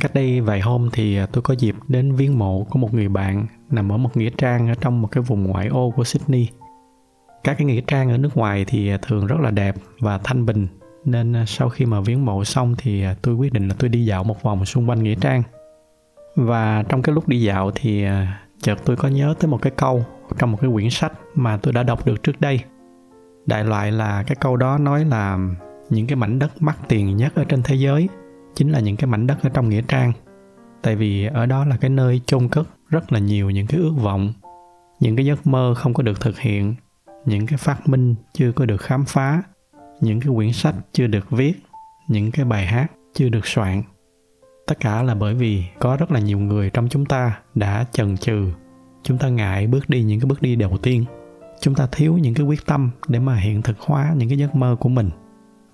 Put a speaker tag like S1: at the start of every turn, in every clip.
S1: Cách đây vài hôm thì à, tôi có dịp đến viếng mộ của một người bạn nằm ở một nghĩa trang ở trong một cái vùng ngoại ô của Sydney. Các cái nghĩa trang ở nước ngoài thì à, thường rất là đẹp và thanh bình nên à, sau khi mà viếng mộ xong thì tôi quyết định là tôi đi dạo một vòng xung quanh nghĩa trang. Và trong cái lúc đi dạo thì chợt tôi có nhớ tới một cái câu trong một cái quyển sách mà tôi đã đọc được trước đây. Đại loại là cái câu đó nói là, những cái mảnh đất mắc tiền nhất ở trên thế giới chính là những cái mảnh đất ở trong nghĩa trang. Tại vì ở đó là cái nơi chôn cất rất là nhiều những cái ước vọng, những cái giấc mơ không có được thực hiện, những cái phát minh chưa có được khám phá, những cái quyển sách chưa được viết, những cái bài hát chưa được soạn. Tất cả là bởi vì có rất là nhiều người trong chúng ta đã chần chừ. Chúng ta ngại bước đi những cái bước đi đầu tiên. Chúng ta thiếu những cái quyết tâm để mà hiện thực hóa những cái giấc mơ của mình.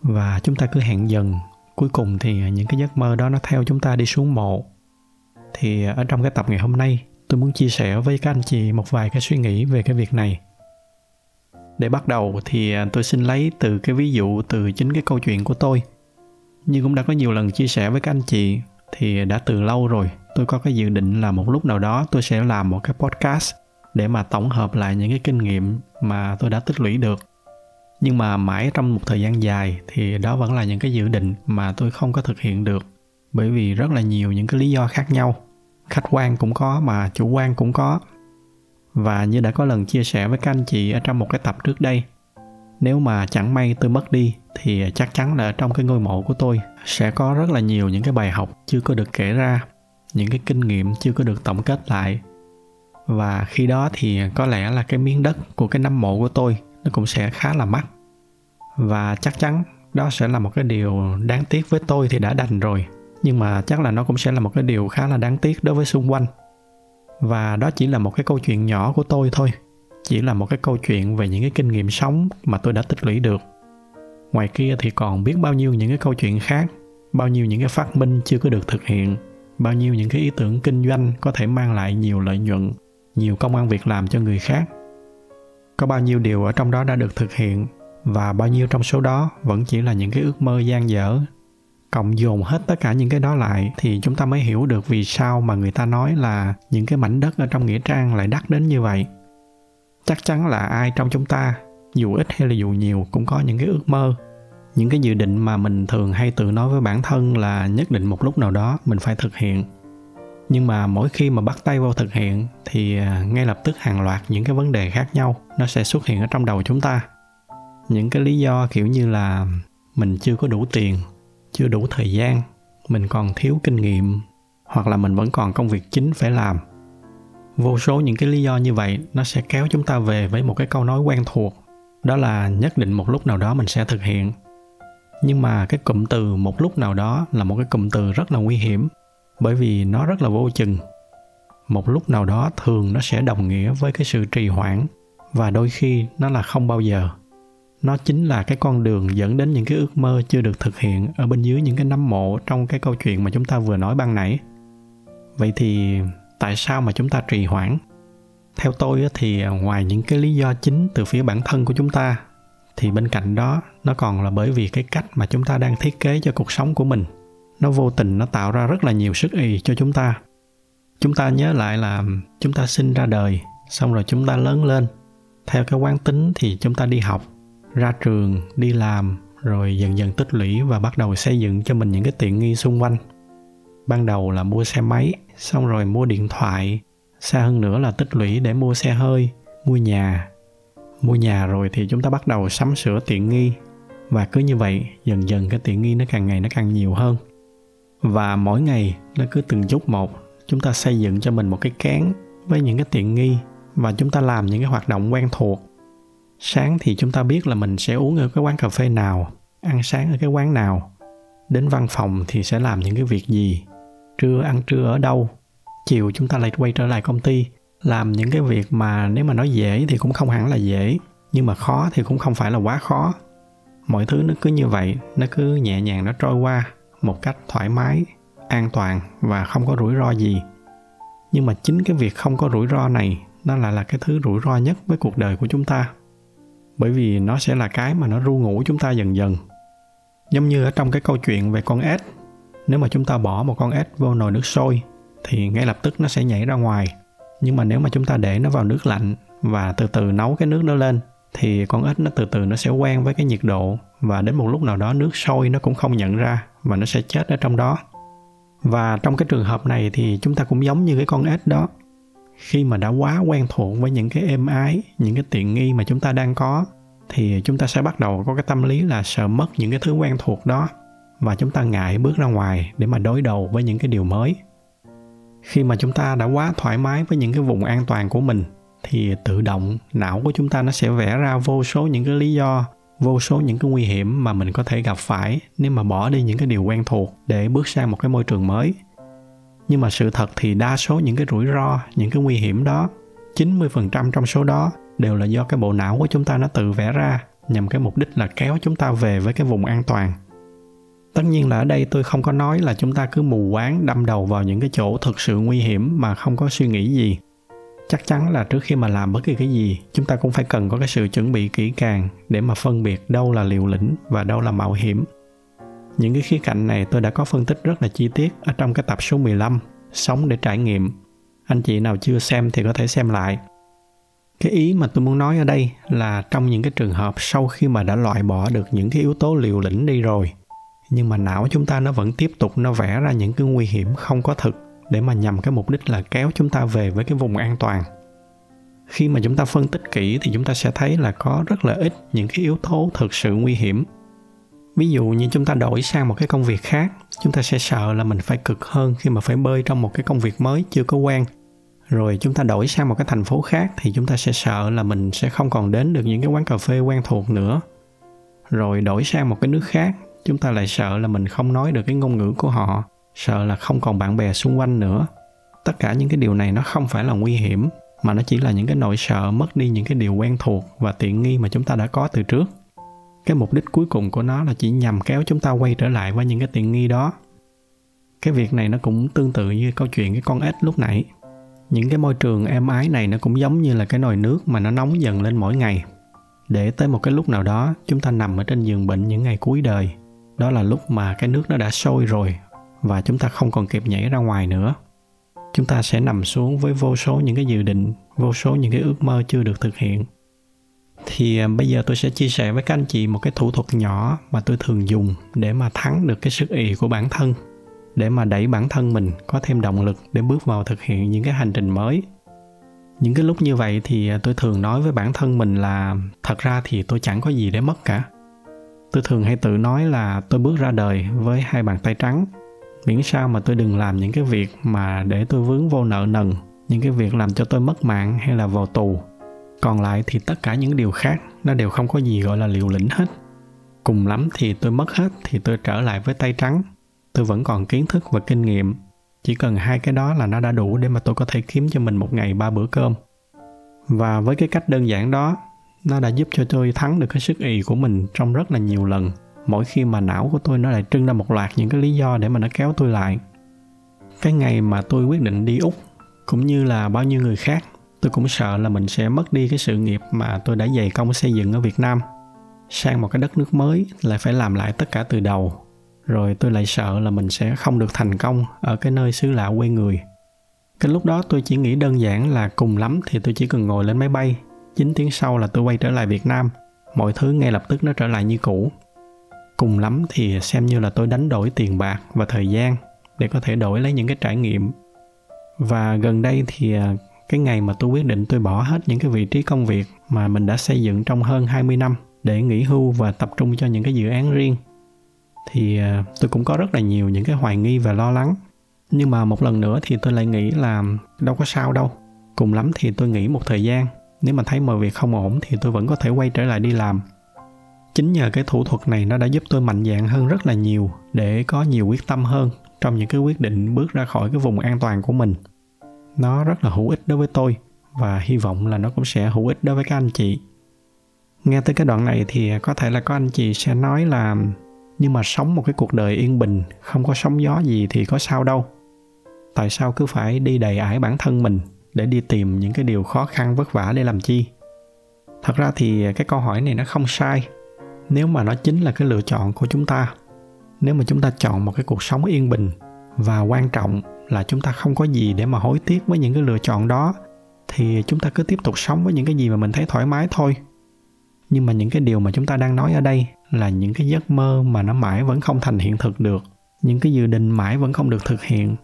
S1: Và chúng ta cứ hẹn dần cuối cùng thì à, những cái giấc mơ đó nó theo chúng ta đi xuống mộ. Thì à, ở trong cái tập ngày hôm nay, tôi muốn chia sẻ với các anh chị một vài cái suy nghĩ về cái việc này. Để bắt đầu thì à, tôi xin lấy từ cái ví dụ từ chính cái câu chuyện của tôi. Như cũng đã có nhiều lần chia sẻ với các anh chị, thì đã từ lâu rồi, tôi có cái dự định là một lúc nào đó tôi sẽ làm một cái podcast để mà tổng hợp lại những cái kinh nghiệm mà tôi đã tích lũy được nhưng mà mãi trong một thời gian dài thì đó vẫn là những cái dự định mà tôi không có thực hiện được. Bởi vì rất là nhiều những cái lý do khác nhau. Khách quan cũng có mà chủ quan cũng có. Và như đã có lần chia sẻ với các anh chị ở trong một cái tập trước đây, nếu mà chẳng may tôi mất đi thì chắc chắn là trong cái ngôi mộ của tôi sẽ có rất là nhiều những cái bài học chưa có được kể ra, những cái kinh nghiệm chưa có được tổng kết lại. Và khi đó thì có lẽ là cái miếng đất của cái nấm mộ của tôi nó cũng sẽ khá là mắc. Và chắc chắn đó sẽ là một cái điều đáng tiếc với tôi thì đã đành rồi. Nhưng mà chắc là nó cũng sẽ là một cái điều khá là đáng tiếc đối với xung quanh. Và đó chỉ là một cái câu chuyện nhỏ của tôi thôi. Chỉ là một cái câu chuyện về những cái kinh nghiệm sống mà tôi đã tích lũy được. Ngoài kia thì còn biết bao nhiêu những cái câu chuyện khác, bao nhiêu những cái phát minh chưa có được thực hiện, bao nhiêu những cái ý tưởng kinh doanh có thể mang lại nhiều lợi nhuận, nhiều công ăn việc làm cho người khác có bao nhiêu điều ở trong đó đã được thực hiện, và bao nhiêu trong số đó vẫn chỉ là những cái ước mơ gian dở? Cộng dồn hết tất cả những cái đó lại thì chúng ta mới hiểu được vì sao mà người ta nói là những cái mảnh đất ở trong nghĩa trang lại đắt đến như vậy. Chắc chắn là ai trong chúng ta, dù ít hay là dù nhiều, cũng có những cái ước mơ. Những cái dự định mà mình thường hay tự nói với bản thân là nhất định một lúc nào đó mình phải thực hiện nhưng mà mỗi khi mà bắt tay vào thực hiện thì à, ngay lập tức hàng loạt những cái vấn đề khác nhau nó sẽ xuất hiện ở trong đầu chúng ta. Những cái lý do kiểu như là mình chưa có đủ tiền, chưa đủ thời gian, mình còn thiếu kinh nghiệm, hoặc là mình vẫn còn công việc chính phải làm. Vô số những cái lý do như vậy nó sẽ kéo chúng ta về với một cái câu nói quen thuộc, đó là nhất định một lúc nào đó mình sẽ thực hiện. Nhưng mà cái cụm từ một lúc nào đó là một cái cụm từ rất là nguy hiểm bởi vì nó rất là vô chừng. Một lúc nào đó thường nó sẽ đồng nghĩa với cái sự trì hoãn, và đôi khi nó là không bao giờ. Nó chính là cái con đường dẫn đến những cái ước mơ chưa được thực hiện ở bên dưới những cái nấm mộ trong cái câu chuyện mà chúng ta vừa nói ban nãy. Vậy thì tại sao mà chúng ta trì hoãn? Theo tôi thì à, ngoài những cái lý do chính từ phía bản thân của chúng ta, thì bên cạnh đó nó còn là bởi vì cái cách mà chúng ta đang thiết kế cho cuộc sống của mình nó vô tình nó tạo ra rất là nhiều sức ý cho chúng ta. Chúng ta nhớ lại là chúng ta sinh ra đời, xong rồi chúng ta lớn lên. Theo cái quán tính thì chúng ta đi học, ra trường, đi làm, rồi dần dần tích lũy và bắt đầu xây dựng cho mình những cái tiện nghi xung quanh. Ban đầu là mua xe máy, xong rồi mua điện thoại, xa hơn nữa là tích lũy để mua xe hơi, mua nhà. Mua nhà rồi thì chúng ta bắt đầu sắm sửa tiện nghi, và cứ như vậy, dần dần cái tiện nghi nó càng ngày nó càng nhiều hơn và mỗi ngày nó cứ từng chút một, chúng ta xây dựng cho mình một cái cán với những cái tiện nghi và chúng ta làm những cái hoạt động quen thuộc. Sáng thì chúng ta biết là mình sẽ uống ở cái quán cà phê nào, ăn sáng ở cái quán nào. Đến văn phòng thì sẽ làm những cái việc gì? Trưa ăn trưa ở đâu? Chiều chúng ta lại quay trở lại công ty, làm những cái việc mà nếu mà nói dễ thì cũng không hẳn là dễ, nhưng mà khó thì cũng không phải là quá khó. Mọi thứ nó cứ như vậy, nó cứ nhẹ nhàng, nó trôi qua một cách thoải mái, an toàn và không có rủi ro gì. Nhưng mà chính cái việc không có rủi ro này, nó lại là cái thứ rủi ro nhất với cuộc đời của chúng ta. Bởi vì nó sẽ là cái mà nó ru ngủ chúng ta dần dần. Giống như ở trong cái câu chuyện về con ếch nếu mà chúng ta bỏ một con ếch vô nồi nước sôi, thì ngay lập tức nó sẽ nhảy ra ngoài. Nhưng mà nếu mà chúng ta để nó vào nước lạnh và từ từ nấu cái nước đó lên, thì con ếch nó từ từ nó sẽ quen với cái nhiệt độ và đến một lúc nào đó nước sôi nó cũng không nhận ra và nó sẽ chết ở trong đó. Và trong cái trường hợp này thì chúng ta cũng giống như cái con ếch đó. Khi mà đã quá quen thuộc với những cái êm ái, những cái tiện nghi mà chúng ta đang có, thì chúng ta sẽ bắt đầu có cái tâm lý là sợ mất những cái thứ quen thuộc đó. Và chúng ta ngại bước ra ngoài để mà đối đầu với những cái điều mới. Khi mà chúng ta đã quá thoải mái với những cái vùng an toàn của mình, thì tự động não của chúng ta nó sẽ vẽ ra vô số những cái lý do vô số những cái nguy hiểm mà mình có thể gặp phải nếu mà bỏ đi những cái điều quen thuộc để bước sang một cái môi trường mới. Nhưng mà sự thật thì đa số những cái rủi ro, những cái nguy hiểm đó 90% trong số đó đều là do cái bộ não của chúng ta nó tự vẽ ra nhằm cái mục đích là kéo chúng ta về với cái vùng an toàn. Tất nhiên là ở đây tôi không có nói là chúng ta cứ mù quáng đâm đầu vào những cái chỗ thực sự nguy hiểm mà không có suy nghĩ gì chắc chắn là trước khi mà làm bất kỳ cái gì, chúng ta cũng phải cần có cái sự chuẩn bị kỹ càng để mà phân biệt đâu là liều lĩnh và đâu là mạo hiểm những cái khía cạnh này tôi đã có phân tích rất là chi tiết ở trong cái tập số 15 Sống để trải nghiệm. Anh chị nào chưa xem thì có thể xem lại. Cái ý mà tôi muốn nói ở đây là trong những cái trường hợp sau khi mà đã loại bỏ được những cái yếu tố liều lĩnh đi rồi, nhưng mà não chúng ta nó vẫn tiếp tục nó vẽ ra những cái nguy hiểm không có thực để mà nhằm cái mục đích là kéo chúng ta về với cái vùng an toàn. Khi mà chúng ta phân tích kỹ thì chúng ta sẽ thấy là có rất là ít những cái yếu tố thực sự nguy hiểm. Ví dụ như chúng ta đổi sang một cái công việc khác, chúng ta sẽ sợ là mình phải cực hơn khi mà phải bơi trong một cái công việc mới chưa có quen. Rồi chúng ta đổi sang một cái thành phố khác thì chúng ta sẽ sợ là mình sẽ không còn đến được những cái quán cà phê quen thuộc nữa. Rồi đổi sang một cái nước khác, chúng ta lại sợ là mình không nói được cái ngôn ngữ của họ sợ là không còn bạn bè xung quanh nữa. Tất cả những cái điều này nó không phải là nguy hiểm, mà nó chỉ là những cái nỗi sợ mất đi những cái điều quen thuộc và tiện nghi mà chúng ta đã có từ trước. Cái mục đích cuối cùng của nó là chỉ nhằm kéo chúng ta quay trở lại với những cái tiện nghi đó. Cái việc này nó cũng tương tự như câu chuyện cái con ếch lúc nãy. Những cái môi trường êm ái này nó cũng giống như là cái nồi nước mà nó nóng dần lên mỗi ngày. Để tới một cái lúc nào đó, chúng ta nằm ở trên giường bệnh những ngày cuối đời. Đó là lúc mà cái nước nó đã sôi rồi và chúng ta không còn kịp nhảy ra ngoài nữa. Chúng ta sẽ nằm xuống với vô số những cái dự định, vô số những cái ước mơ chưa được thực hiện. Thì à, bây giờ tôi sẽ chia sẻ với các anh chị một cái thủ thuật nhỏ mà tôi thường dùng để mà thắng được cái sức ì của bản thân, để mà đẩy bản thân mình có thêm động lực để bước vào thực hiện những cái hành trình mới. Những cái lúc như vậy thì à, tôi thường nói với bản thân mình là, thật ra thì tôi chẳng có gì để mất cả. Tôi thường hay tự nói là tôi bước ra đời với hai bàn tay trắng miễn sao mà tôi đừng làm những cái việc mà để tôi vướng vô nợ nần, những cái việc làm cho tôi mất mạng hay là vào tù. Còn lại thì tất cả những điều khác nó đều không có gì gọi là liều lĩnh hết. Cùng lắm thì tôi mất hết thì tôi trở lại với tay trắng. Tôi vẫn còn kiến thức và kinh nghiệm. Chỉ cần hai cái đó là nó đã đủ để mà tôi có thể kiếm cho mình một ngày ba bữa cơm. Và với cái cách đơn giản đó, nó đã giúp cho tôi thắng được cái sức ì của mình trong rất là nhiều lần mỗi khi mà não của tôi nó lại trưng ra một loạt những cái lý do để mà nó kéo tôi lại. Cái ngày mà tôi quyết định đi úc, cũng như là bao nhiêu người khác, tôi cũng sợ là mình sẽ mất đi cái sự nghiệp mà tôi đã dày công xây dựng ở việt nam. Sang một cái đất nước mới, lại phải làm lại tất cả từ đầu. Rồi tôi lại sợ là mình sẽ không được thành công ở cái nơi xứ lạ quê người. Cái lúc đó tôi chỉ nghĩ đơn giản là cùng lắm thì tôi chỉ cần ngồi lên máy bay. 9 tiếng sau là tôi quay trở lại Việt Nam. Mọi thứ ngay lập tức nó trở lại như cũ cùng lắm thì xem như là tôi đánh đổi tiền bạc và thời gian để có thể đổi lấy những cái trải nghiệm. Và gần đây thì à, cái ngày mà tôi quyết định tôi bỏ hết những cái vị trí công việc mà mình đã xây dựng trong hơn 20 năm để nghỉ hưu và tập trung cho những cái dự án riêng, thì à, tôi cũng có rất là nhiều những cái hoài nghi và lo lắng. Nhưng mà một lần nữa thì tôi lại nghĩ là đâu có sao đâu. Cùng lắm thì tôi nghỉ một thời gian. Nếu mà thấy mọi việc không ổn thì tôi vẫn có thể quay trở lại đi làm chính nhờ cái thủ thuật này nó đã giúp tôi mạnh dạn hơn rất là nhiều để có nhiều quyết tâm hơn trong những cái quyết định bước ra khỏi cái vùng an toàn của mình. Nó rất là hữu ích đối với tôi và hy vọng là nó cũng sẽ hữu ích đối với các anh chị. Nghe tới cái đoạn này thì có thể là có anh chị sẽ nói là, nhưng mà sống một cái cuộc đời yên bình, không có sóng gió gì thì có sao đâu. Tại sao cứ phải đi đầy ải bản thân mình để đi tìm những cái điều khó khăn vất vả để làm chi? Thật ra thì cái câu hỏi này nó không sai nếu mà nó chính là cái lựa chọn của chúng ta, nếu mà chúng ta chọn một cái cuộc sống yên bình và quan trọng là chúng ta không có gì để mà hối tiếc với những cái lựa chọn đó, thì chúng ta cứ tiếp tục sống với những cái gì mà mình thấy thoải mái thôi. Nhưng mà những cái điều mà chúng ta đang nói ở đây là những cái giấc mơ mà nó mãi vẫn không thành hiện thực được, những cái dự định mãi vẫn không được thực hiện,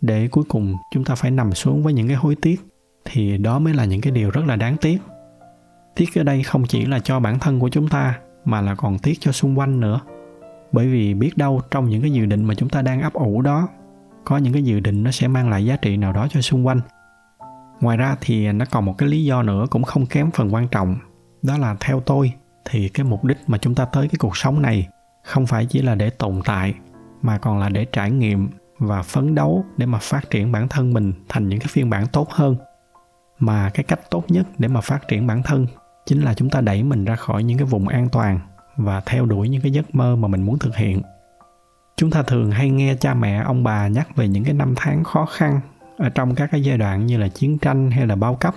S1: để cuối cùng chúng ta phải nằm xuống với những cái hối tiếc, thì đó mới là những cái điều rất là đáng tiếc. Tiếc ở đây không chỉ là cho bản thân của chúng ta mà là còn tiếc cho xung quanh nữa. Bởi vì biết đâu trong những cái dự định mà chúng ta đang ấp ủ đó, có những cái dự định nó sẽ mang lại giá trị nào đó cho xung quanh. Ngoài ra thì nó còn một cái lý do nữa cũng không kém phần quan trọng, đó là theo tôi thì cái mục đích mà chúng ta tới cái cuộc sống này không phải chỉ là để tồn tại, mà còn là để trải nghiệm và phấn đấu để mà phát triển bản thân mình thành những cái phiên bản tốt hơn. Mà cái cách tốt nhất để mà phát triển bản thân chính là chúng ta đẩy mình ra khỏi những cái vùng an toàn và theo đuổi những cái giấc mơ mà mình muốn thực hiện. Chúng ta thường hay nghe cha mẹ, ông bà nhắc về những cái năm tháng khó khăn ở trong các cái giai đoạn như là chiến tranh hay là bao cấp.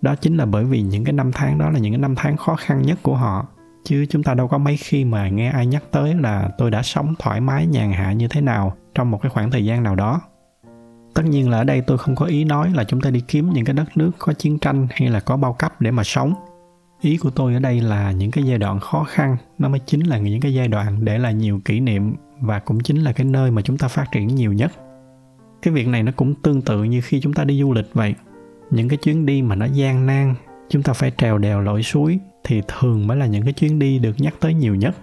S1: Đó chính là bởi vì những cái năm tháng đó là những cái năm tháng khó khăn nhất của họ, chứ chúng ta đâu có mấy khi mà nghe ai nhắc tới là tôi đã sống thoải mái, nhàn hạ như thế nào trong một cái khoảng thời gian nào đó. Tất nhiên là ở đây tôi không có ý nói là chúng ta đi kiếm những cái đất nước có chiến tranh hay là có bao cấp để mà sống ý của tôi ở đây là những cái giai đoạn khó khăn, nó mới chính là những cái giai đoạn để lại nhiều kỷ niệm và cũng chính là cái nơi mà chúng ta phát triển nhiều nhất. Cái việc này nó cũng tương tự như khi chúng ta đi du lịch vậy. Những cái chuyến đi mà nó gian nan, chúng ta phải trèo đèo lội suối thì thường mới là những cái chuyến đi được nhắc tới nhiều nhất.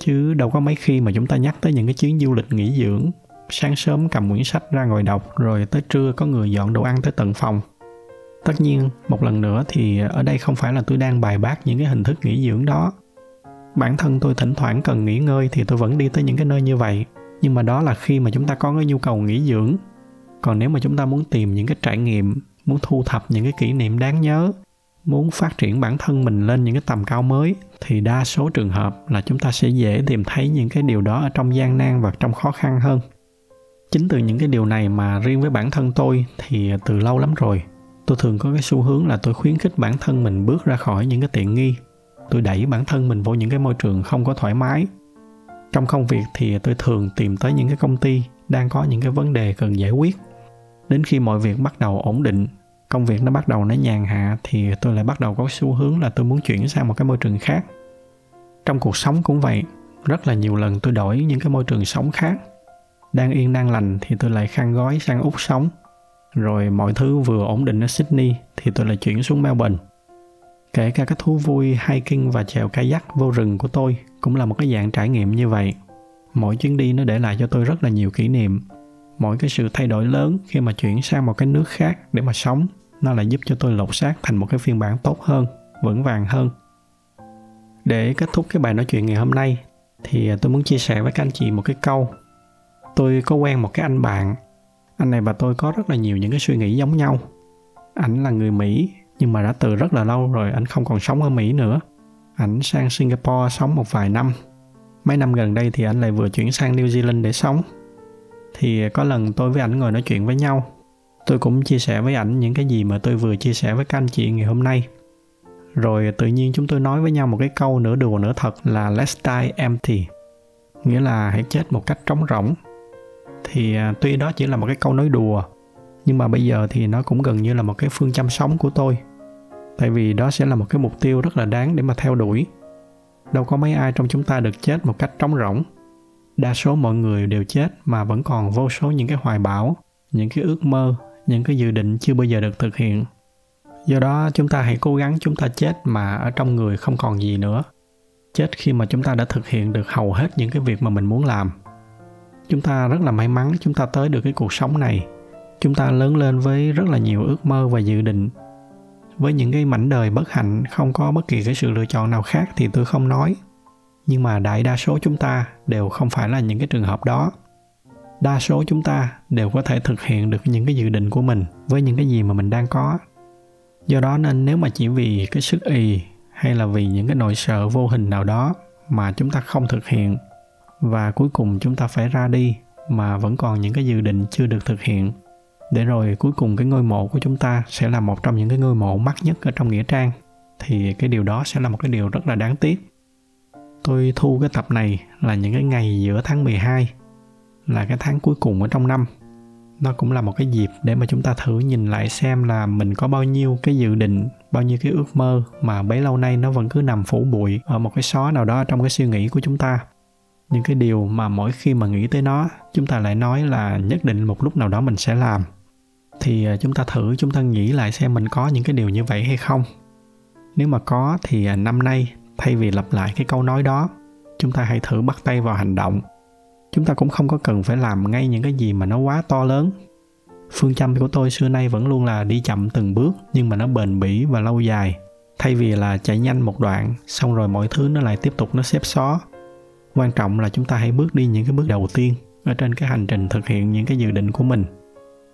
S1: Chứ đâu có mấy khi mà chúng ta nhắc tới những cái chuyến du lịch nghỉ dưỡng, sáng sớm cầm quyển sách ra ngồi đọc, rồi tới trưa có người dọn đồ ăn tới tận phòng tất nhiên, một lần nữa thì ở đây không phải là tôi đang bài bác những cái hình thức nghỉ dưỡng đó. Bản thân tôi thỉnh thoảng cần nghỉ ngơi thì tôi vẫn đi tới những cái nơi như vậy. Nhưng mà đó là khi mà chúng ta có cái nhu cầu nghỉ dưỡng. Còn nếu mà chúng ta muốn tìm những cái trải nghiệm, muốn thu thập những cái kỷ niệm đáng nhớ, muốn phát triển bản thân mình lên những cái tầm cao mới, thì đa số trường hợp là chúng ta sẽ dễ tìm thấy những cái điều đó ở trong gian nan và trong khó khăn hơn. Chính từ những cái điều này mà riêng với bản thân tôi thì từ lâu lắm rồi tôi thường có cái xu hướng là tôi khuyến khích bản thân mình bước ra khỏi những cái tiện nghi. Tôi đẩy bản thân mình vô những cái môi trường không có thoải mái. Trong công việc thì tôi thường tìm tới những cái công ty đang có những cái vấn đề cần giải quyết. Đến khi mọi việc bắt đầu ổn định, công việc nó bắt đầu nó nhàn hạ thì tôi lại bắt đầu có xu hướng là tôi muốn chuyển sang một cái môi trường khác. Trong cuộc sống cũng vậy, rất là nhiều lần tôi đổi những cái môi trường sống khác. Đang yên, đang lành thì tôi lại khăn gói sang úc sống rồi mọi thứ vừa ổn định ở sydney thì tôi lại chuyển xuống melbourne. Kể cả các thú vui, hiking và chèo kayak vô rừng của tôi cũng là một cái dạng trải nghiệm như vậy. Mỗi chuyến đi nó để lại cho tôi rất là nhiều kỷ niệm. Mỗi cái sự thay đổi lớn khi mà chuyển sang một cái nước khác để mà sống, nó lại giúp cho tôi lột xác thành một cái phiên bản tốt hơn, vững vàng hơn. Để kết thúc cái bài nói chuyện ngày hôm nay thì tôi muốn chia sẻ với các anh chị một cái câu. Tôi có quen một cái anh bạn anh này và tôi có rất là nhiều những cái suy nghĩ giống nhau. Ảnh là người mỹ, nhưng mà đã từ rất là lâu rồi ảnh không còn sống ở mỹ nữa. Ảnh sang singapore sống một vài năm. Mấy năm gần đây thì ảnh lại vừa chuyển sang new zealand để sống. Thì có lần tôi với ảnh ngồi nói chuyện với nhau. Tôi cũng chia sẻ với ảnh những cái gì mà tôi vừa chia sẻ với các anh chị ngày hôm nay. Rồi tự nhiên chúng tôi nói với nhau một cái câu nửa đùa nửa thật là let's die empty nghĩa là hãy chết một cách trống rỗng thì à, tuy đó chỉ là một cái câu nói đùa, nhưng mà bây giờ thì nó cũng gần như là một cái phương châm sống của tôi. Tại vì đó sẽ là một cái mục tiêu rất là đáng để mà theo đuổi. Đâu có mấy ai trong chúng ta được chết một cách trống rỗng. Đa số mọi người đều chết mà vẫn còn vô số những cái hoài bão, những cái ước mơ, những cái dự định chưa bao giờ được thực hiện. Do đó chúng ta hãy cố gắng chúng ta chết mà ở trong người không còn gì nữa. Chết khi mà chúng ta đã thực hiện được hầu hết những cái việc mà mình muốn làm chúng ta rất là may mắn chúng ta tới được cái cuộc sống này. Chúng ta lớn lên với rất là nhiều ước mơ và dự định. Với những cái mảnh đời bất hạnh, không có bất kỳ cái sự lựa chọn nào khác thì tôi không nói. Nhưng mà đại đa số chúng ta đều không phải là những cái trường hợp đó. Đa số chúng ta đều có thể thực hiện được những cái dự định của mình với những cái gì mà mình đang có. Do đó nên nếu mà chỉ vì cái sức ì hay là vì những cái nỗi sợ vô hình nào đó mà chúng ta không thực hiện và cuối cùng chúng ta phải ra đi mà vẫn còn những cái dự định chưa được thực hiện. Để rồi cuối cùng cái ngôi mộ của chúng ta sẽ là một trong những cái ngôi mộ mắc nhất ở trong nghĩa trang. Thì cái điều đó sẽ là một cái điều rất là đáng tiếc. Tôi thu cái tập này là những cái ngày giữa tháng 12 là cái tháng cuối cùng ở trong năm. Nó cũng là một cái dịp để mà chúng ta thử nhìn lại xem là mình có bao nhiêu cái dự định, bao nhiêu cái ước mơ mà bấy lâu nay nó vẫn cứ nằm phủ bụi ở một cái xó nào đó trong cái suy nghĩ của chúng ta những cái điều mà mỗi khi mà nghĩ tới nó, chúng ta lại nói là nhất định một lúc nào đó mình sẽ làm. Thì à, chúng ta thử, chúng ta nghĩ lại xem mình có những cái điều như vậy hay không. Nếu mà có thì à, năm nay, thay vì lặp lại cái câu nói đó, chúng ta hãy thử bắt tay vào hành động. Chúng ta cũng không có cần phải làm ngay những cái gì mà nó quá to lớn. Phương châm của tôi xưa nay vẫn luôn là đi chậm từng bước, nhưng mà nó bền bỉ và lâu dài. Thay vì là chạy nhanh một đoạn, xong rồi mọi thứ nó lại tiếp tục nó xếp xó quan trọng là chúng ta hãy bước đi những cái bước đầu tiên ở trên cái hành trình thực hiện những cái dự định của mình.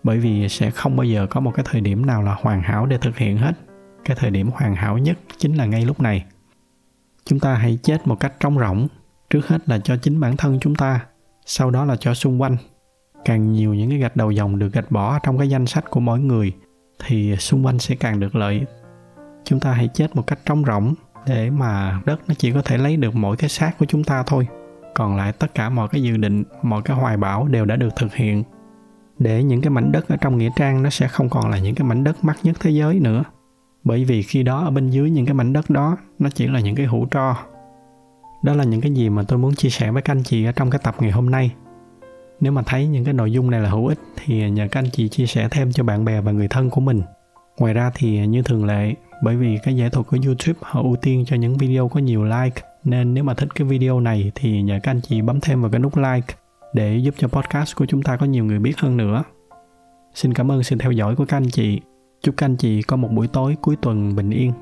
S1: Bởi vì sẽ không bao giờ có một cái thời điểm nào là hoàn hảo để thực hiện hết. Cái thời điểm hoàn hảo nhất chính là ngay lúc này. Chúng ta hãy chết một cách trống rỗng. Trước hết là cho chính bản thân chúng ta, sau đó là cho xung quanh. Càng nhiều những cái gạch đầu dòng được gạch bỏ trong cái danh sách của mỗi người, thì xung quanh sẽ càng được lợi. Chúng ta hãy chết một cách trống rỗng để mà đất nó chỉ có thể lấy được mỗi cái xác của chúng ta thôi. Còn lại tất cả mọi cái dự định, mọi cái hoài bão đều đã được thực hiện. Để những cái mảnh đất ở trong nghĩa trang nó sẽ không còn là những cái mảnh đất mắc nhất thế giới nữa. Bởi vì khi đó ở bên dưới những cái mảnh đất đó, nó chỉ là những cái hũ tro. Đó là những cái gì mà tôi muốn chia sẻ với các anh chị ở trong cái tập ngày hôm nay. Nếu mà thấy những cái nội dung này là hữu ích, thì nhờ các anh chị chia sẻ thêm cho bạn bè và người thân của mình ngoài ra thì như thường lệ, bởi vì cái giải thuật của youtube họ ưu tiên cho những video có nhiều like, nên nếu mà thích cái video này thì nhờ các anh chị bấm thêm vào cái nút like để giúp cho podcast của chúng ta có nhiều người biết hơn nữa. Xin cảm ơn sự theo dõi của các anh chị. Chúc các anh chị có một buổi tối cuối tuần bình yên.